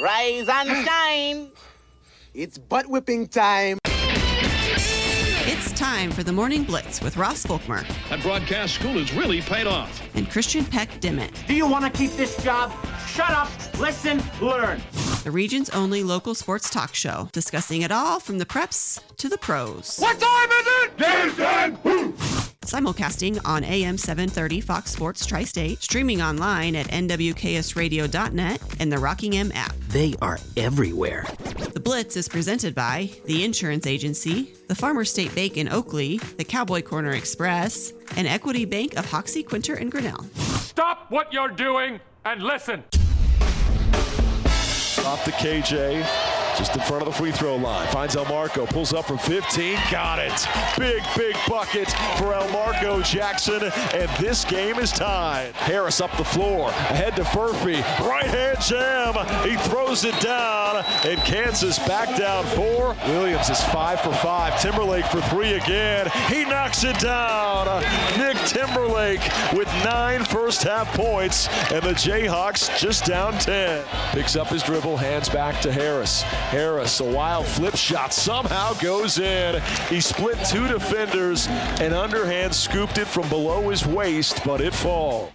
Rise and shine. It's butt whipping time. It's time for the Morning Blitz with Ross Volkmer That broadcast school has really paid off. and Christian Peck Dimmitt, Do you want to keep this job? Shut up, listen, learn. the region's only local sports talk show, discussing it all from the preps to the pros. What time is it? Game time. Simulcasting on AM 730 Fox Sports Tri State, streaming online at nwksradio.net and the Rockingham app. They are everywhere. The Blitz is presented by the Insurance Agency, the Farmer State Bank in Oakley, the Cowboy Corner Express, and Equity Bank of Hoxie, Quinter, and Grinnell. Stop what you're doing and listen. Off the KJ, just in front of the free throw line. Finds Elmarko, pulls up from 15, got it. Big, big bucket for Elmarko Jackson, and this game is tied. Harris up the floor, ahead to Furphy, right hand jam. He throws it down, and Kansas back down four. Williams is five for five. Timberlake for three again. He knocks it down. Nick Timberlake with nine first half points, and the Jayhawks just down 10. Picks up his dribble, hands back to Harris. Harris, a wild flip shot, somehow goes in. He split two defenders and underhand scooped it from below his waist, but it falls.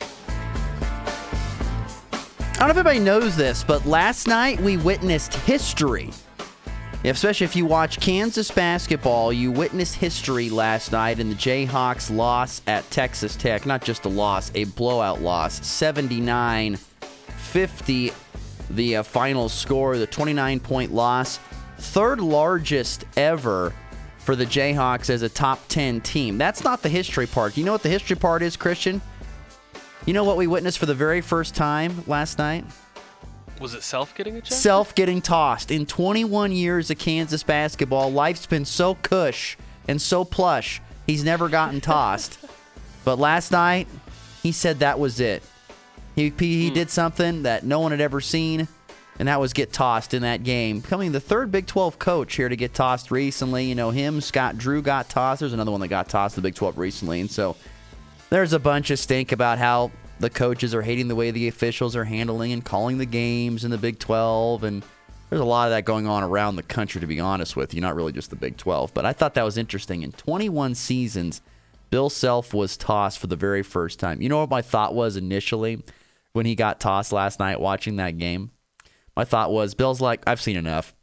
I don't know if everybody knows this, but last night we witnessed history. Especially if you watch Kansas basketball, you witnessed history last night in the Jayhawks' loss at Texas Tech. Not just a loss, a blowout loss. 79 50, the uh, final score, the 29 point loss. Third largest ever for the Jayhawks as a top 10 team. That's not the history part. You know what the history part is, Christian? You know what we witnessed for the very first time last night? Was it self getting ejected? Self getting tossed. In 21 years of Kansas basketball, life's been so cush and so plush, he's never gotten tossed. but last night, he said that was it. He, he Hmm. did something that no one had ever seen, and that was get tossed in that game. Becoming the third Big 12 coach here to get tossed recently. You know, him, Scott Drew got tossed. There's another one that got tossed in the Big 12 recently. And so there's a bunch of stink about how the coaches are hating the way the officials are handling and calling the games in the Big 12 and there's a lot of that going on around the country to be honest with you not really just the Big 12 but I thought that was interesting in 21 seasons Bill Self was tossed for the very first time you know what my thought was initially when he got tossed last night watching that game my thought was Bill's like I've seen enough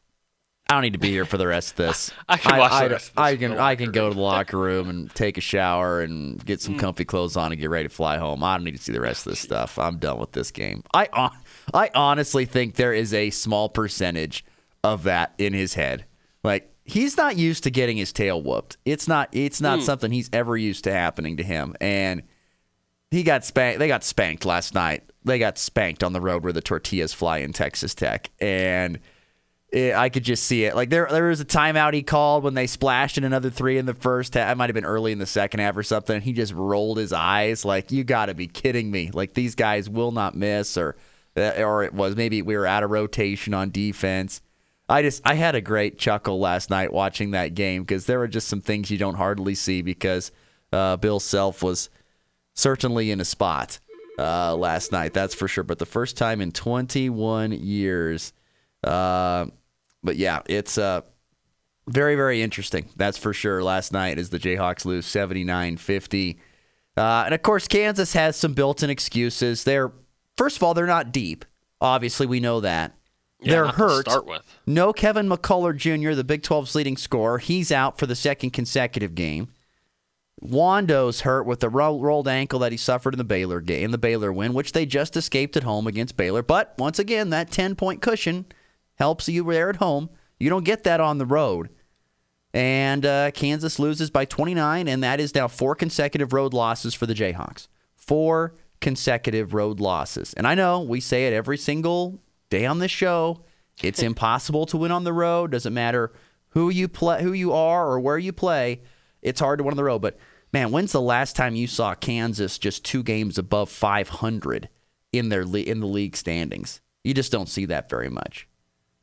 I don't need to be here for the rest of this. I can watch the I, of this I can I can go to the locker room and take a shower and get some mm. comfy clothes on and get ready to fly home. I don't need to see the rest of this stuff. I'm done with this game. I I honestly think there is a small percentage of that in his head. Like he's not used to getting his tail whooped. It's not it's not mm. something he's ever used to happening to him. And he got spanked. They got spanked last night. They got spanked on the road where the tortillas fly in Texas Tech, and it, I could just see it. Like there, there was a timeout he called when they splashed in another three in the first half. It might have been early in the second half or something. He just rolled his eyes, like you got to be kidding me. Like these guys will not miss, or uh, or it was maybe we were out of rotation on defense. I just I had a great chuckle last night watching that game because there were just some things you don't hardly see because uh, Bill Self was certainly in a spot uh, last night. That's for sure. But the first time in 21 years. Uh, but yeah, it's uh, very, very interesting. That's for sure. Last night as the Jayhawks lose 79 50. Uh, and of course, Kansas has some built in excuses. They're, first of all, they're not deep. Obviously, we know that. Yeah, they're hurt. start with. No Kevin McCullar Jr., the Big 12's leading scorer. He's out for the second consecutive game. Wando's hurt with the ro- rolled ankle that he suffered in the Baylor game, in the Baylor win, which they just escaped at home against Baylor. But once again, that 10 point cushion helps you there at home. You don't get that on the road. And uh, Kansas loses by 29, and that is now four consecutive road losses for the Jayhawks. Four consecutive road losses. And I know we say it every single day on this show. It's impossible to win on the road. Doesn't matter who you play, who you are, or where you play. It's hard to win on the road. But man, when's the last time you saw Kansas just two games above 500 in their le- in the league standings? You just don't see that very much.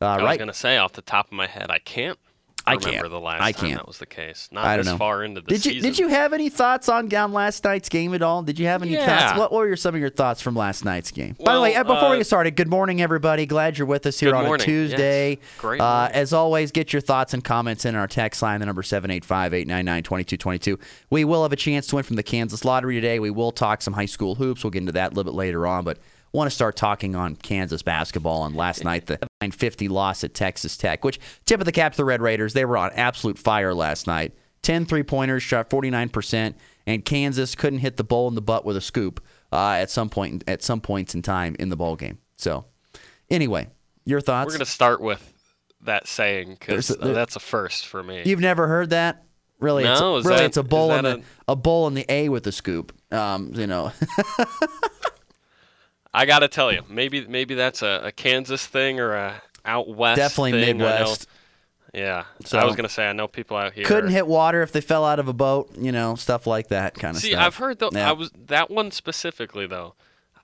Uh, I was going to say off the top of my head, I can't. I remember can't. the last I time can't. that was the case. Not I don't this know. far into the did you season. did you have any thoughts on on last night's game at all? Did you have any Yeah. thoughts? What were some of your thoughts from last night's game? By the way, uh, before we uh, get started, good morning everybody. Glad you're with us here Good on morning. a Tuesday. Yes. Great Uh, as always, get your thoughts and comments in our text line, the number 785-899-2222. We will have a chance to win from the Kansas Lottery today. We will talk some high school hoops. We'll get into that a little bit later on, but want to start talking on Kansas basketball on last night, the 950 loss at Texas Tech, which tip of the cap to the Red Raiders. They were on absolute fire last night. 10 three pointers, shot 49%, and Kansas couldn't hit the bowl in the butt with a scoop uh, at some point at some points in time in the ball game. So, anyway, your thoughts? We're going to start with that saying because a- there- that's a first for me. You've never heard that? Really? it's, No, is really, that- it's a bowl in that the a bowl in the A with a scoop. Um, you know, I got to tell you, maybe maybe that's a, a Kansas thing or a out west. definitely thing. Midwest. Yeah. So- I was going to say I know people out here Couldn't hit water if they fell out of a boat. You know, stuff like that kind of See, stuff. I've heard though. Yeah. I was that one specifically though.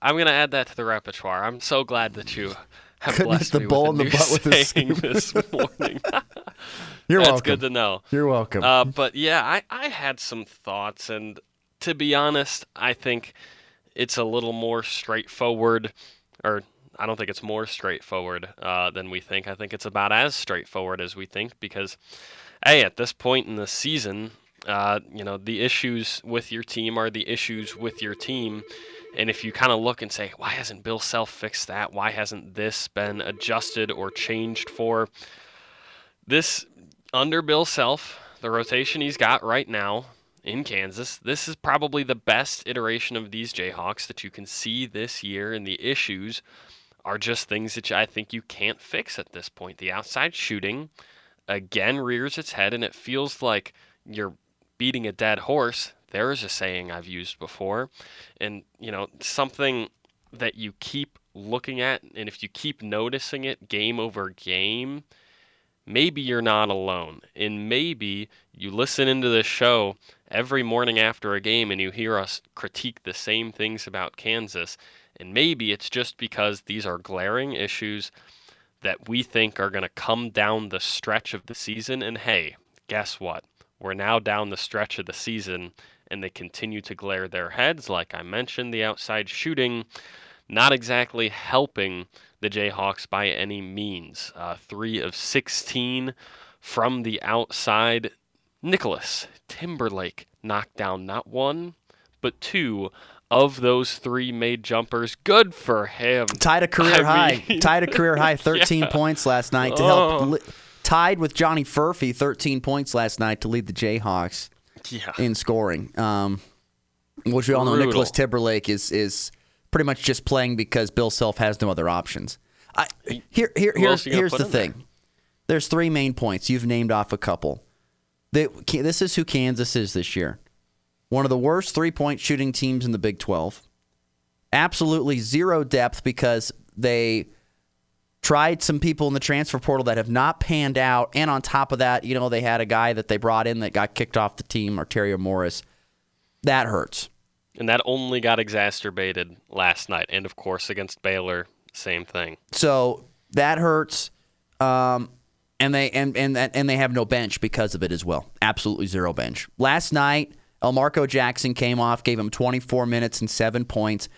I'm gonna add that to the repertoire. I'm so glad that you have Couldn't hit blessed the me ball with in the butt with a saying scoop. this morning. You're That's welcome. That's good to know. You're welcome. Uh, but yeah, I, I had some thoughts, and to be honest, I think it's a little more straightforward, or I don't think it's more straightforward uh, than we think. I think it's about as straightforward as we think because, hey, at this point in the season, uh, you know, the issues with your team are the issues with your team. And if you kind of look and say, why hasn't Bill Self fixed that? Why hasn't this been adjusted or changed for? This under Bill Self, the rotation he's got right now in Kansas, this is probably the best iteration of these Jayhawks that you can see this year, and the issues are just things that I think you can't fix at this point. The outside shooting again rears its head, and it feels like you're beating a dead horse. There is a saying I've used before, and you know something that you keep looking at, and if you keep noticing it game over game, maybe you're not alone. And maybe you listen into this show every morning after a game and you hear us critique the same things about Kansas. And maybe it's just because these are glaring issues that we think are going to come down the stretch of the season. And hey, guess what? We're now down the stretch of the season and they continue to glare their heads. Like I mentioned, the outside shooting not exactly helping the Jayhawks by any means. Uh, three of 16 from the outside. Nicholas Timberlake knocked down not one, but two of those three made jumpers. Good for him. tied a career I high. mean- tied a career high 13 Yeah. points last night to Oh. help. Li- tied with Johnny Furphy 13 points last night to lead the Jayhawks Yeah. in scoring. Um, which we all know. Nicholas Timberlake is is pretty much just playing because Bill Self has no other options. I, here, here, here's else you gonna here's the in there? thing. There's three main points. You've named off a couple. They, this is who Kansas is this year. One of the worst three point shooting teams in the Big 12. Absolutely zero depth because they tried some people in the transfer portal that have not panned out. And on top of that, you know, they had a guy that they brought in that got kicked off the team, Arterio Morris. That hurts. And that only got exacerbated last night. And of course, against Baylor, same thing. So that hurts. Um, and they and, and and they have no bench because of it as well. Absolutely zero bench. Last night, Elmarko Jackson came off, gave him 24 minutes and seven points.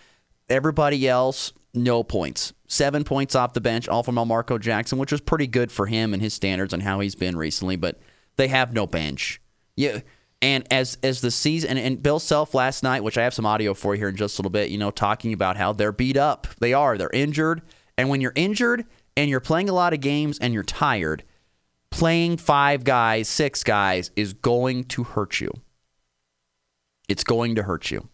Everybody else, no points. Seven points off the bench, all from Elmarko Jackson, which was pretty good for him and his standards and how he's been recently. But they have no bench. Yeah. And as as the season and, and Bill Self last night, which I have some audio for you here in just a little bit, you know, talking about how they're beat up. They are. They're injured. And when you're injured and you're playing a lot of games and you're tired, playing five guys, six guys is going to hurt you. It's going to hurt you.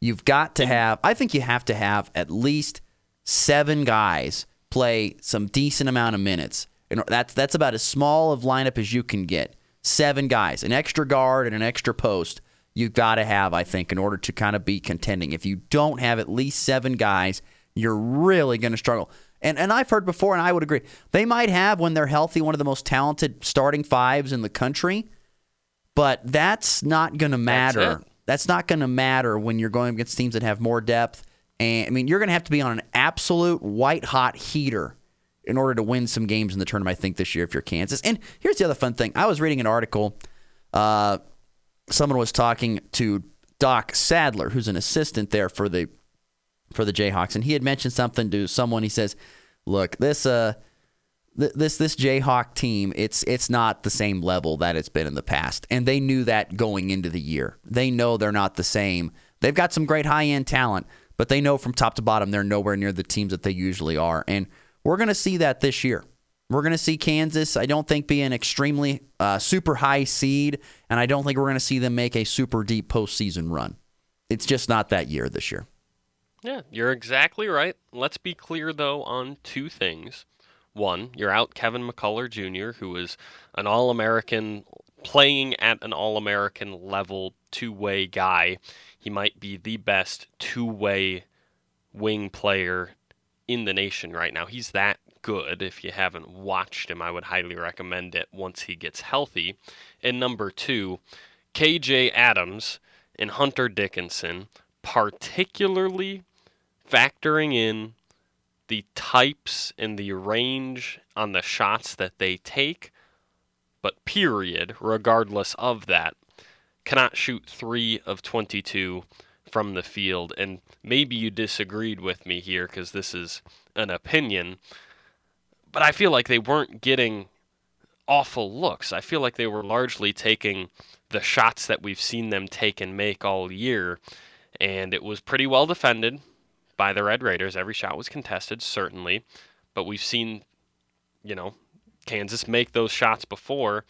You've got to have, I think you have to have at least seven guys play some decent amount of minutes. And that's that's about as small of lineup as you can get. Seven guys, an extra guard and an extra post. You've got to have, I think, in order to kind of be contending. If you don't have at least seven guys, you're really going to struggle. And and I've heard before, and I would agree, they might have when they're healthy one of the most talented starting fives in the country, but that's not going to matter. it. That's not going to matter when you're going against teams that have more depth. And I mean, you're going to have to be on an absolute white hot heater in order to win some games in the tournament. I think this year, if you're Kansas. And here's the other fun thing: I was reading an article. Uh, someone was talking to Doc Sadler, who's an assistant there for the for the Jayhawks, and he had mentioned something to someone. He says, "Look, this uh." th- This this Jayhawk team, it's it's not the same level that it's been in the past, and they knew that going into the year. They know they're not the same. They've got some great high end talent, but they know from top to bottom they're nowhere near the teams that they usually are, and we're going to see that this year. We're going to see Kansas, I don't think, be an extremely uh, super high seed, and I don't think we're going to see them make a super deep postseason run. It's just not that year this year. Yeah, you're exactly right. Let's be clear, though, on two things. One, you're out Kevin McCullar Jr., who is an All American, playing at an All American level two way guy. He might be the best two way wing player in the nation right now. He's that good. If you haven't watched him, I would highly recommend it once he gets healthy. And number two, KJ Adams and Hunter Dickinson, particularly factoring in the types and the range on the shots that they take, but period, regardless of that, cannot shoot three of 22 from the field. And maybe you disagreed with me here because this is an opinion, but I feel like they weren't getting awful looks. I feel like they were largely taking the shots that we've seen them take and make all year, and it was pretty well defended by the Red Raiders. Every shot was contested, certainly, but we've seen, you know, Kansas make those shots before,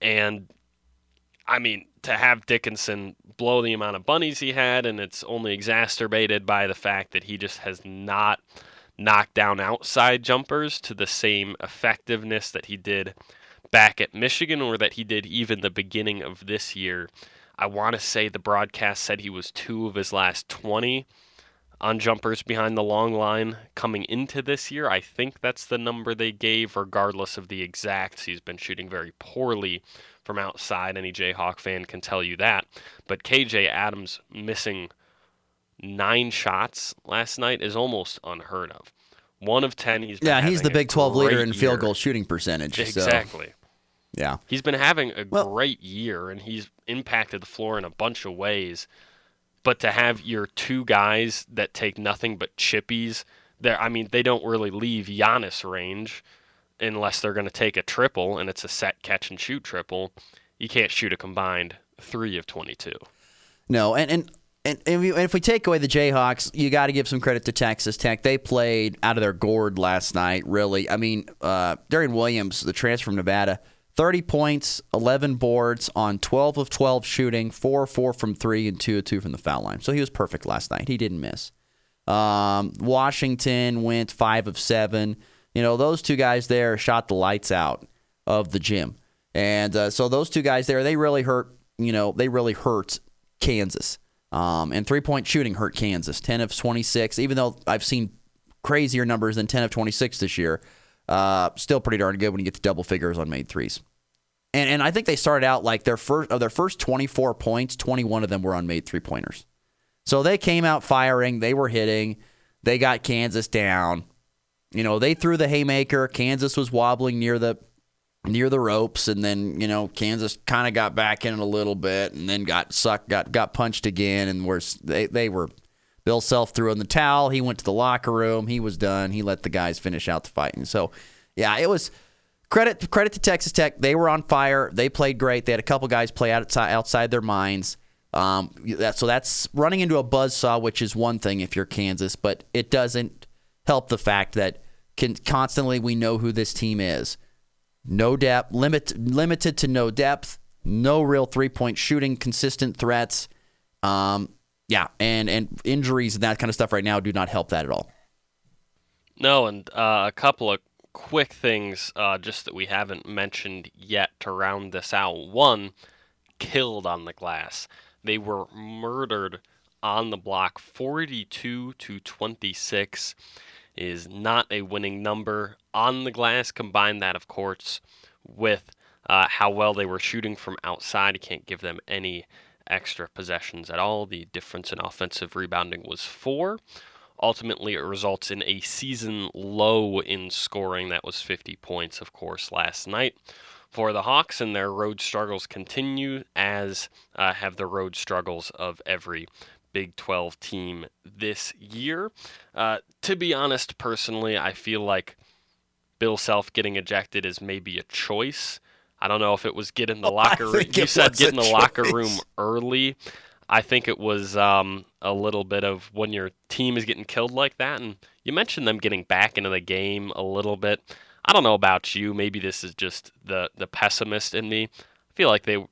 and I mean, to have Dickinson blow the amount of bunnies he had, and it's only exacerbated by the fact that he just has not knocked down outside jumpers to the same effectiveness that he did back at Michigan or that he did even the beginning of this year. I want to say the broadcast said he was two of his last 20 on jumpers behind the long line coming into this year. I think that's the number they gave, regardless of the exacts. He's been shooting very poorly from outside. Any Jayhawk fan can tell you that. But KJ Adams missing nine shots last night is almost unheard of. One of ten. He's been Yeah, he's the Big 12 leader in field year. goal shooting percentage. so, Exactly. yeah. He's been having a Well- great year and he's impacted the floor in a bunch of ways. But to have your two guys that take nothing but chippies, there I mean, they don't really leave Giannis range unless they're going to take a triple and it's a set catch and shoot triple. You can't shoot a combined 3 of 22. No, and and and if, we take away the Jayhawks, you got to give some credit to Texas Tech. They played out of their gourd last night. Really, I mean, uh, Darrion Williams, the transfer from Nevada, thirty points, eleven boards on twelve of twelve shooting, four of four from three, and two of two from the foul line. So he was perfect last night. He didn't miss. Um, Washington went five of seven. You know, those two guys there shot the lights out of the gym, and uh, so those two guys there, they really hurt. You know, they really hurt Kansas. Um, and three point shooting hurt Kansas. 10 of 26, even though I've seen crazier numbers than 10 of 26 this year, uh, still pretty darn good when you get to double figures on made threes. And, and I think they started out like their first of their first 24 points, 21 of them were on made three pointers. So they came out firing, they were hitting, they got Kansas down. You know, they threw the haymaker. Kansas was wobbling near the near the ropes, and then you know Kansas kind of got back in it a little bit, and then got sucked, got got punched again, and were they they were. Bill Self threw in the towel. He went to the locker room. He was done. He let the guys finish out the fight. And so, yeah, it was credit credit to Texas Tech. They were on fire. They played great. They had a couple guys play outside outside their minds. Um, that, so that's running into a buzzsaw, which is one thing if you're Kansas, but it doesn't help the fact that can, constantly we know who this team is. No depth, limit, limited to no depth, no real three point shooting, consistent threats. Um, yeah, and and injuries and that kind of stuff right now do not help that at all. No, and uh, a couple of quick things uh, just that we haven't mentioned yet to round this out. One, killed on the glass. They were murdered on the block 42 to 26 is not a winning number on the glass combine that of course with uh, how well they were shooting from outside you can't give them any extra possessions at all the difference in offensive rebounding was four Ultimately, it results in a season low in scoring. That was 50 points, of course, last night for the Hawks, and their road struggles continue, as uh, have the road struggles of every Big 12 team this year. Uh, to be honest, personally, I feel like Bill Self getting ejected is maybe a choice. I don't know if it was get in the locker room. You said get in the locker room early. I think it was um, a little bit of when your team is getting killed like that. And you mentioned them getting back into the game a little bit. I don't know about you. Maybe this is just the the pessimist in me. I feel like they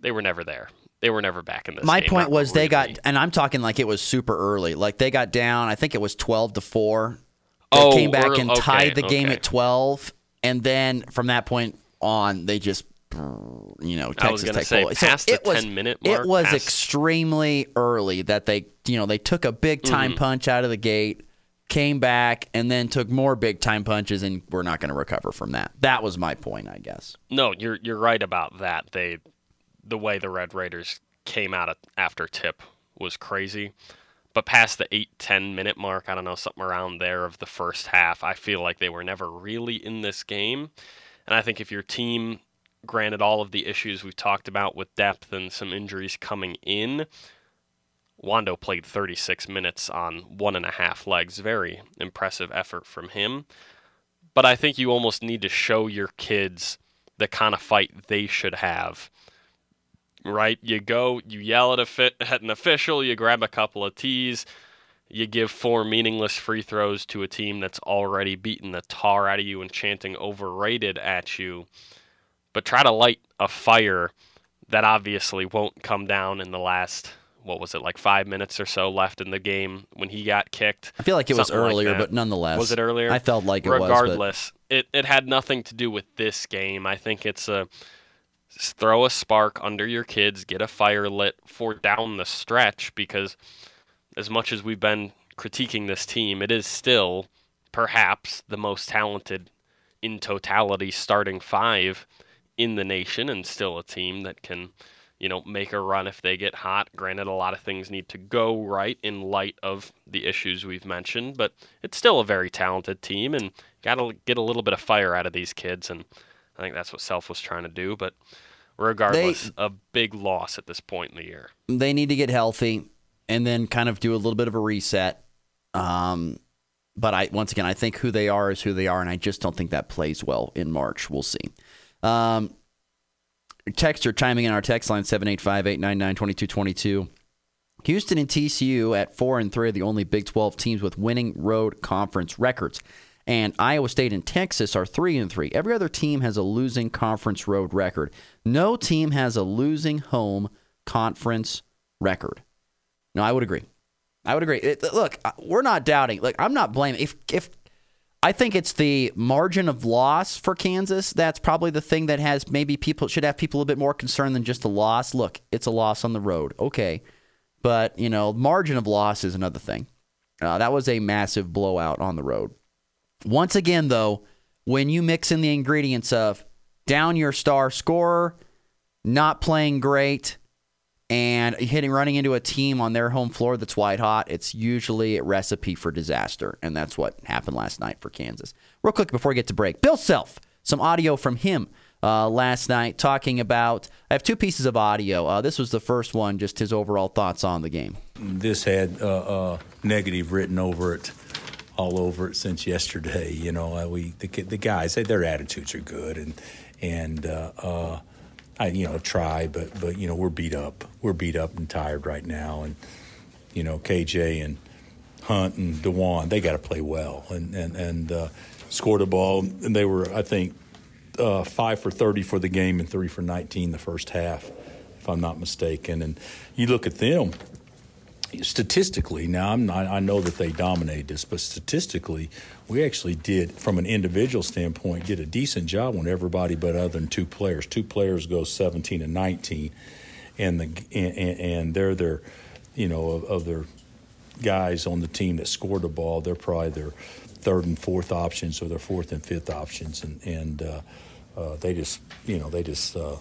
they were never there. They were never back in this. My game, point was they got, and I'm talking like it was super early. Like they got down. I think it was 12 to four. They Oh, came back early- and okay, tied the game okay. at 12, and then from that point on, they just, you know, Texas Tech say. So it was, 10-minute mark, It was past- extremely early that they, you know, they took a big time Mm-hmm. punch out of the gate, came back, and then took more big time punches, and we're not going to recover from that. That was my point, I guess. No, you're you're right about that. They, the way the Red Raiders came out at- after tip was crazy. But past the 8 10 minute mark, I don't know, something around there of the first half, I feel like they were never really in this game. And I think if your team, granted all of the issues we've talked about with depth and some injuries coming in, Wando played 36 minutes on one and a half legs. Very impressive effort from him. But I think you almost need to show your kids the kind of fight they should have. Right? You go, you yell at, a fit, at an official, you grab a couple of tees, you give four meaningless free throws to a team that's already beaten the tar out of you and chanting overrated at you. But try to light a fire that obviously won't come down in the last, what was it, like five minutes or so left in the game when he got kicked. I feel like it was Something like earlier, but nonetheless. Was it earlier? I felt like it was. but- Regardless, it, it had nothing to do with this game. I think it's a throw a spark under your kids, get a fire lit for down the stretch because as much as we've been critiquing this team, it is still perhaps the most talented in totality starting five in the nation and still a team that can you know make a run if they get hot. Granted a lot of things need to go right in light of the issues we've mentioned but it's still a very talented team and got to get a little bit of fire out of these kids and i think that's what self was trying to do but regardless a big loss at this point in the year. They need to get healthy and then kind of do a little bit of a reset. Um, but I once again, I think who they are is who they are, and I just don't think that plays well in March. We'll see. Um, texter chiming in our text line 785-899-2222. Houston and TCU at four and three are the only Big 12 teams with winning road conference records. And Iowa State and Texas are three and three. Every other team has a losing conference road record. No team has a losing home conference record. No, I would agree. I would agree. It, look, we're not doubting. Look, I'm not blaming. If if I think it's the margin of loss for Kansas. That's probably the thing that has maybe people should have people a bit more concerned than just a loss. Look, it's a loss on the road. Okay. But, you know, margin of loss is another thing. Uh, that was a massive blowout on the road. Once again, though, when you mix in the ingredients of down your star scorer, not playing great, and hitting running into a team on their home floor that's white hot, it's usually a recipe for disaster. And that's what happened last night for Kansas. Real quick before we get to break, Bill Self, some audio from him uh, last night talking about. I have two pieces of audio. Uh, this was the first one, just his overall thoughts on the game. This had uh, uh, negative written over it, all over it since yesterday. You know, uh, we the, the guys, their attitudes are good, and and uh, I you know try, but but you know we're beat up. We're beat up and tired right now, and you know KJ and Hunt and Dajuan, they got to play well and and and uh, scored a ball, and they were I think uh, five for thirty for the game and three for nineteen the first half, if I'm not mistaken. And you look at them statistically. Now I'm not, I know that they dominated this, but statistically, we actually did, from an individual standpoint, did a decent job on everybody but other than two players. Two players go 17 and 19, and the and, and they're their, you know, of, of their guys on the team that scored the ball. They're probably their third and fourth options or their fourth and fifth options, and and uh, uh, they just, you know, they just. Uh,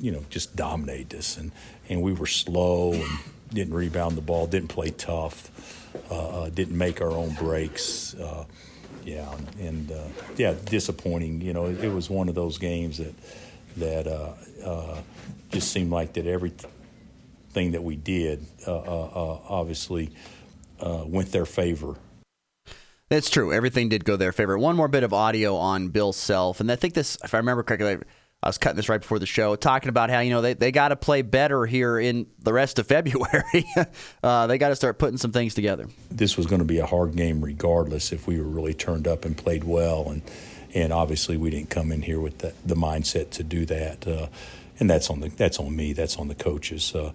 you know, just dominated us, and and we were slow and didn't rebound the ball, didn't play tough, uh, uh, didn't make our own breaks. Uh, yeah, and uh, yeah, disappointing. You know, it, it, was one of those games that that uh, uh, just seemed like that everything that we did obviously went their favor. That's true. Everything did go their favor. One more bit of audio on Bill Self, and I think this, if I remember correctly, I was cutting this right before the show, talking about how you know they, they got to play better here in the rest of February. uh, they got to start putting some things together. This was going to be a hard game, regardless if we were really turned up and played well, and and obviously we didn't come in here with the, the mindset to do that, uh, and that's on the that's on me, that's on the coaches, uh,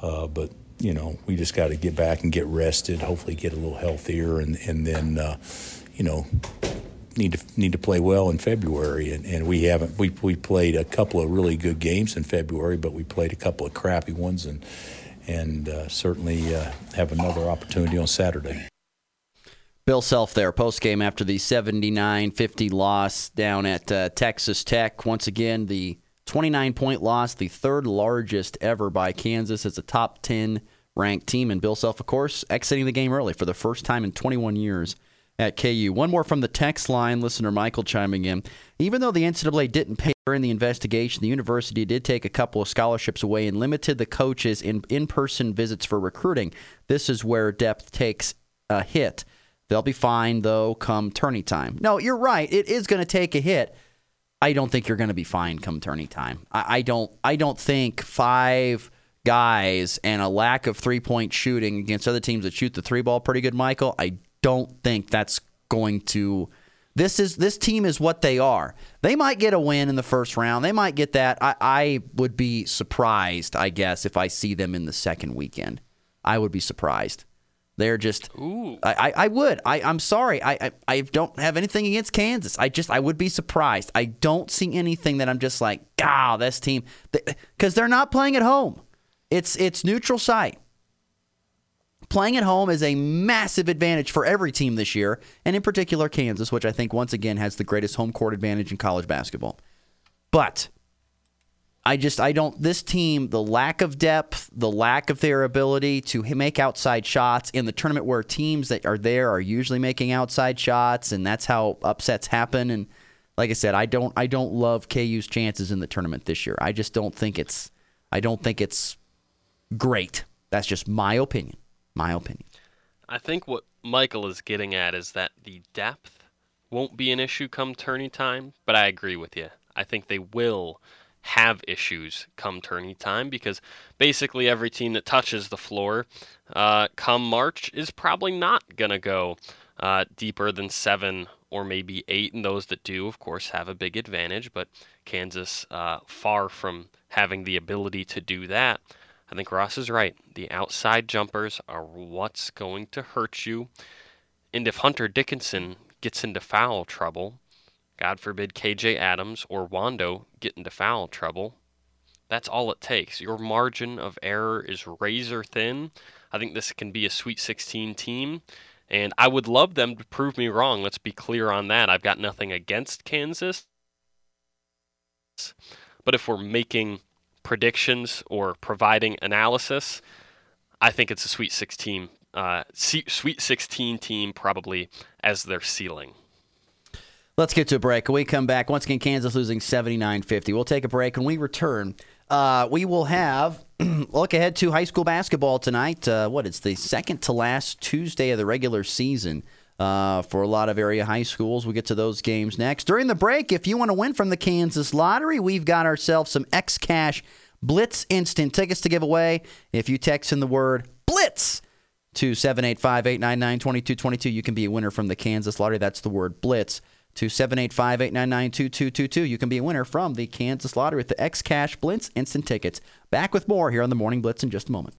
uh but you know, we just got to get back and get rested. Hopefully, get a little healthier, and and then, uh, you know, need to need to play well in February. And, and we haven't. We we played a couple of really good games in February, but we played a couple of crappy ones, and and uh, certainly uh, have another opportunity on Saturday. Bill Self there, post game after the 79 50 loss down at uh, Texas Tech. Once again, the 29 point loss, the third largest ever by Kansas. It's a top 10 ranked team. And Bill Self, of course, exiting the game early for the first time in 21 years at KU. One more from the text line, listener Michael chiming in. Even though the NCAA didn't pay during the investigation, the university did take a couple of scholarships away and limited the coaches in in person visits for recruiting. This is where depth takes a hit. They'll be fine, though, come tourney time. No, you're right. It is going to take a hit. I don't think you're going to be fine come tourney time. I, I don't. I don't think five guys and a lack of three point shooting against other teams that shoot the three ball pretty good, Michael. I don't think that's going to. This is this team is what they are. They might get a win in the first round. They might get that. I, I would be surprised, I guess, if I see them in the second weekend. I would be surprised. They're just. Ooh. I, I, would. I, I'm sorry. I, I, I don't have anything against Kansas. I just I would be surprised. I don't see anything that I'm just like, God, this team, because they're not playing at home. It's it's neutral site. Playing at home is a massive advantage for every team this year, and in particular Kansas, which I think once again has the greatest home court advantage in college basketball. But I just I don't this team the lack of depth, the lack of their ability to make outside shots in the tournament where teams that are there are usually making outside shots and that's how upsets happen and like I said, I don't I don't love KU's chances in the tournament this year. I just don't think it's I don't think it's great. That's just my opinion. My opinion. I think what Michael is getting at is that the depth won't be an issue come tourney time, but I agree with you. I think they will have issues come tourney time because basically every team that touches the floor uh, come March is probably not going to go uh, deeper than seven or maybe eight. And those that do, of course, have a big advantage. But Kansas, uh, far from having the ability to do that. I think Ross is right. The outside jumpers are what's going to hurt you. And if Hunter Dickinson gets into foul trouble, God forbid KJ Adams or Wando get into foul trouble. That's all it takes. Your margin of error is razor thin. I think this can be a Sweet 16 team, and I would love them to prove me wrong. Let's be clear on that. I've got nothing against Kansas. But if we're making predictions or providing analysis, I think it's a Sweet 16, uh, Sweet 16 team probably as their ceiling. Let's get to a break. When we come back, once again, Kansas losing 79 50. We'll take a break. When we return, uh, we will have look ahead to high school basketball tonight. Uh, what? It's the second to last Tuesday of the regular season. Uh, for a lot of area high schools. We'll get to those games next. During the break, if you want to win from the Kansas Lottery, we've got ourselves some X Cash Blitz Instant tickets to give away. If you text in the word Blitz to 785 899 2222, you can be a winner from the Kansas Lottery. That's the word Blitz to 785 899 2222. You can be a winner from the Kansas Lottery with the X Cash Blitz instant tickets. Back with more here on the Morning Blitz in just a moment.